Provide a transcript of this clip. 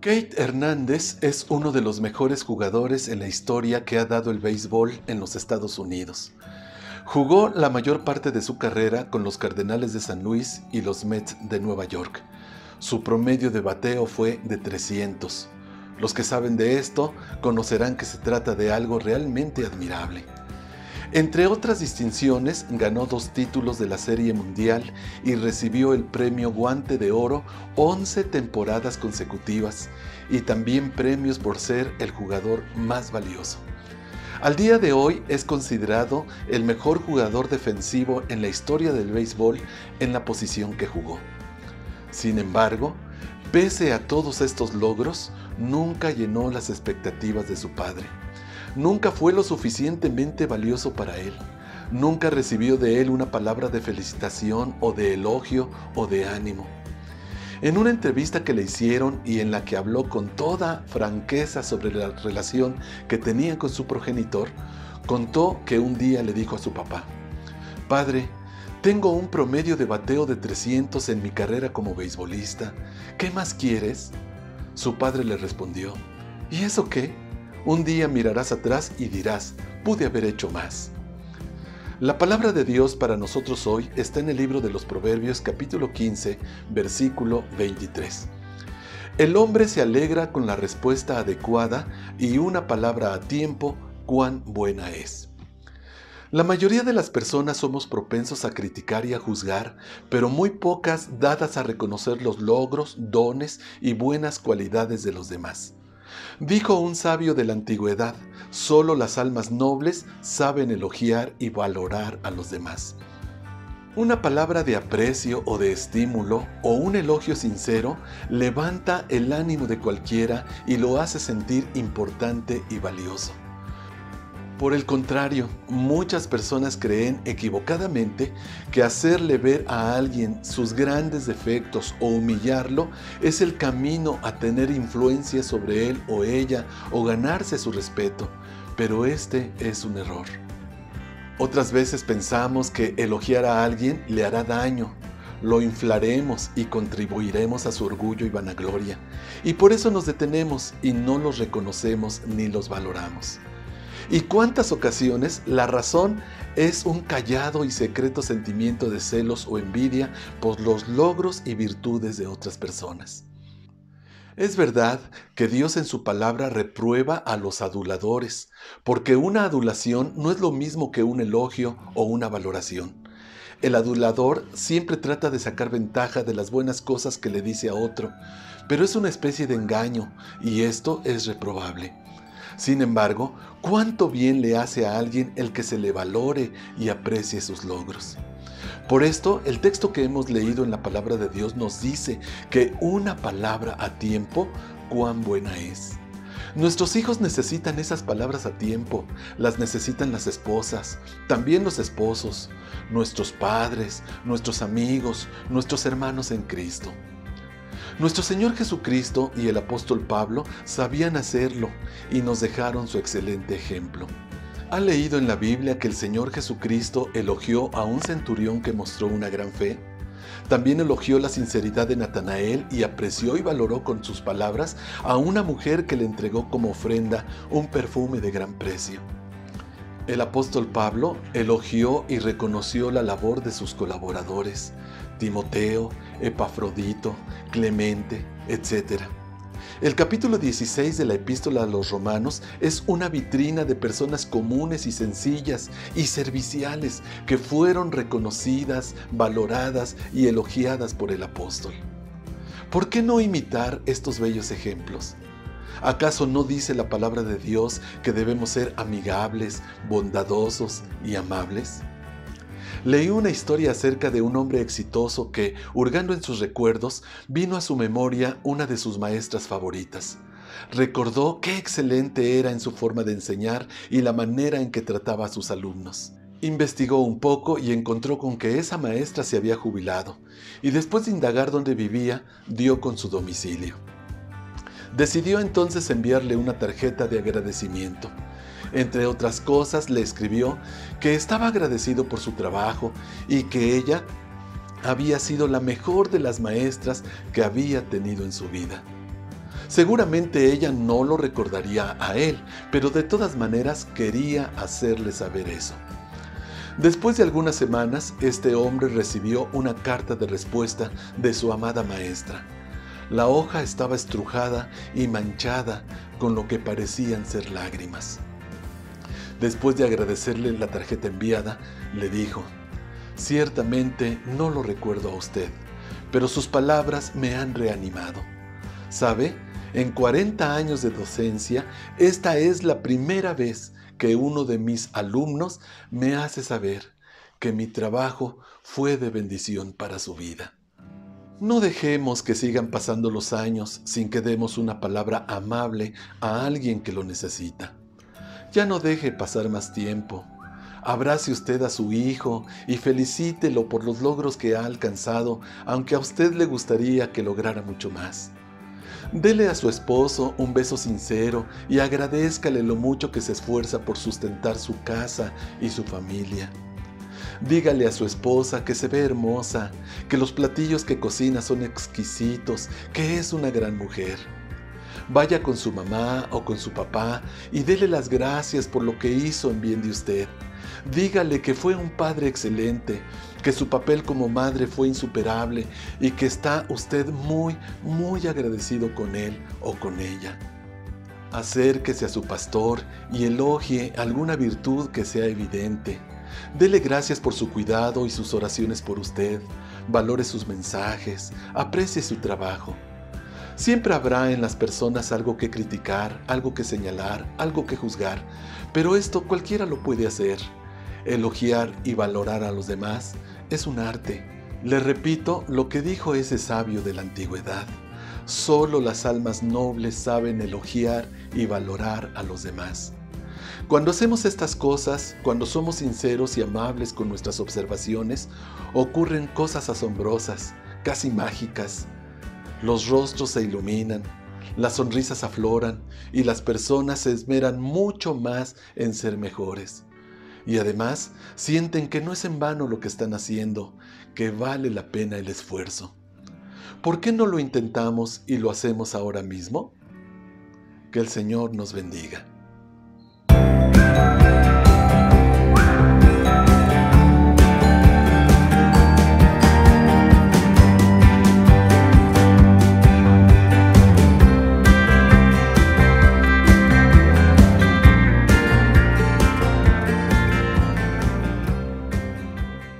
Kate Hernández es uno de los mejores jugadores en la historia que ha dado el béisbol en los Estados Unidos. Jugó la mayor parte de su carrera con los Cardenales de San Luis y los Mets de Nueva York. Su promedio de bateo fue de 300. Los que saben de esto conocerán que se trata de algo realmente admirable. Entre otras distinciones, ganó dos títulos de la Serie Mundial y recibió el premio Guante de Oro 11 temporadas consecutivas y también premios por ser el jugador más valioso. Al día de hoy es considerado el mejor jugador defensivo en la historia del béisbol en la posición que jugó. Sin embargo, pese a todos estos logros, nunca llenó las expectativas de su padre nunca fue lo suficientemente valioso para él. Nunca recibió de él una palabra de felicitación o de elogio o de ánimo. En una entrevista que le hicieron y en la que habló con toda franqueza sobre la relación que tenía con su progenitor, contó que un día le dijo a su papá, Padre, tengo un promedio de bateo de 300 en mi carrera como beisbolista. ¿Qué más quieres? Su padre le respondió, ¿y eso qué? Un día mirarás atrás y dirás, pude haber hecho más. La palabra de Dios para nosotros hoy está en el libro de los Proverbios capítulo 15, versículo 23. El hombre se alegra con la respuesta adecuada y una palabra a tiempo, cuán buena es. La mayoría de las personas somos propensos a criticar y a juzgar, pero muy pocas dadas a reconocer los logros, dones y buenas cualidades de los demás. Dijo un sabio de la antigüedad, solo las almas nobles saben elogiar y valorar a los demás. Una palabra de aprecio o de estímulo o un elogio sincero levanta el ánimo de cualquiera y lo hace sentir importante y valioso. Por el contrario, muchas personas creen equivocadamente que hacerle ver a alguien sus grandes defectos o humillarlo es el camino a tener influencia sobre él o ella o ganarse su respeto, pero este es un error. Otras veces pensamos que elogiar a alguien le hará daño, lo inflaremos y contribuiremos a su orgullo y vanagloria, y por eso nos detenemos y no los reconocemos ni los valoramos. ¿Y cuántas ocasiones la razón es un callado y secreto sentimiento de celos o envidia por los logros y virtudes de otras personas? Es verdad que Dios en su palabra reprueba a los aduladores, porque una adulación no es lo mismo que un elogio o una valoración. El adulador siempre trata de sacar ventaja de las buenas cosas que le dice a otro, pero es una especie de engaño y esto es reprobable. Sin embargo, cuánto bien le hace a alguien el que se le valore y aprecie sus logros. Por esto, el texto que hemos leído en la palabra de Dios nos dice que una palabra a tiempo, cuán buena es. Nuestros hijos necesitan esas palabras a tiempo, las necesitan las esposas, también los esposos, nuestros padres, nuestros amigos, nuestros hermanos en Cristo. Nuestro Señor Jesucristo y el apóstol Pablo sabían hacerlo y nos dejaron su excelente ejemplo. ¿Ha leído en la Biblia que el Señor Jesucristo elogió a un centurión que mostró una gran fe? También elogió la sinceridad de Natanael y apreció y valoró con sus palabras a una mujer que le entregó como ofrenda un perfume de gran precio. El apóstol Pablo elogió y reconoció la labor de sus colaboradores, Timoteo, Epafrodito, Clemente, etc. El capítulo 16 de la epístola a los romanos es una vitrina de personas comunes y sencillas y serviciales que fueron reconocidas, valoradas y elogiadas por el apóstol. ¿Por qué no imitar estos bellos ejemplos? ¿Acaso no dice la palabra de Dios que debemos ser amigables, bondadosos y amables? Leí una historia acerca de un hombre exitoso que, hurgando en sus recuerdos, vino a su memoria una de sus maestras favoritas. Recordó qué excelente era en su forma de enseñar y la manera en que trataba a sus alumnos. Investigó un poco y encontró con que esa maestra se había jubilado, y después de indagar dónde vivía, dio con su domicilio. Decidió entonces enviarle una tarjeta de agradecimiento. Entre otras cosas, le escribió que estaba agradecido por su trabajo y que ella había sido la mejor de las maestras que había tenido en su vida. Seguramente ella no lo recordaría a él, pero de todas maneras quería hacerle saber eso. Después de algunas semanas, este hombre recibió una carta de respuesta de su amada maestra. La hoja estaba estrujada y manchada con lo que parecían ser lágrimas. Después de agradecerle la tarjeta enviada, le dijo, Ciertamente no lo recuerdo a usted, pero sus palabras me han reanimado. ¿Sabe? En 40 años de docencia, esta es la primera vez que uno de mis alumnos me hace saber que mi trabajo fue de bendición para su vida. No dejemos que sigan pasando los años sin que demos una palabra amable a alguien que lo necesita. Ya no deje pasar más tiempo. Abrace usted a su hijo y felicítelo por los logros que ha alcanzado, aunque a usted le gustaría que lograra mucho más. Dele a su esposo un beso sincero y agradézcale lo mucho que se esfuerza por sustentar su casa y su familia. Dígale a su esposa que se ve hermosa, que los platillos que cocina son exquisitos, que es una gran mujer. Vaya con su mamá o con su papá y dele las gracias por lo que hizo en bien de usted. Dígale que fue un padre excelente, que su papel como madre fue insuperable y que está usted muy, muy agradecido con él o con ella. Acérquese a su pastor y elogie alguna virtud que sea evidente. Dele gracias por su cuidado y sus oraciones por usted. Valore sus mensajes, aprecie su trabajo. Siempre habrá en las personas algo que criticar, algo que señalar, algo que juzgar, pero esto cualquiera lo puede hacer. Elogiar y valorar a los demás es un arte. Le repito lo que dijo ese sabio de la antigüedad. Solo las almas nobles saben elogiar y valorar a los demás. Cuando hacemos estas cosas, cuando somos sinceros y amables con nuestras observaciones, ocurren cosas asombrosas, casi mágicas. Los rostros se iluminan, las sonrisas afloran y las personas se esmeran mucho más en ser mejores y además sienten que no es en vano lo que están haciendo, que vale la pena el esfuerzo. ¿Por qué no lo intentamos y lo hacemos ahora mismo? Que el Señor nos bendiga.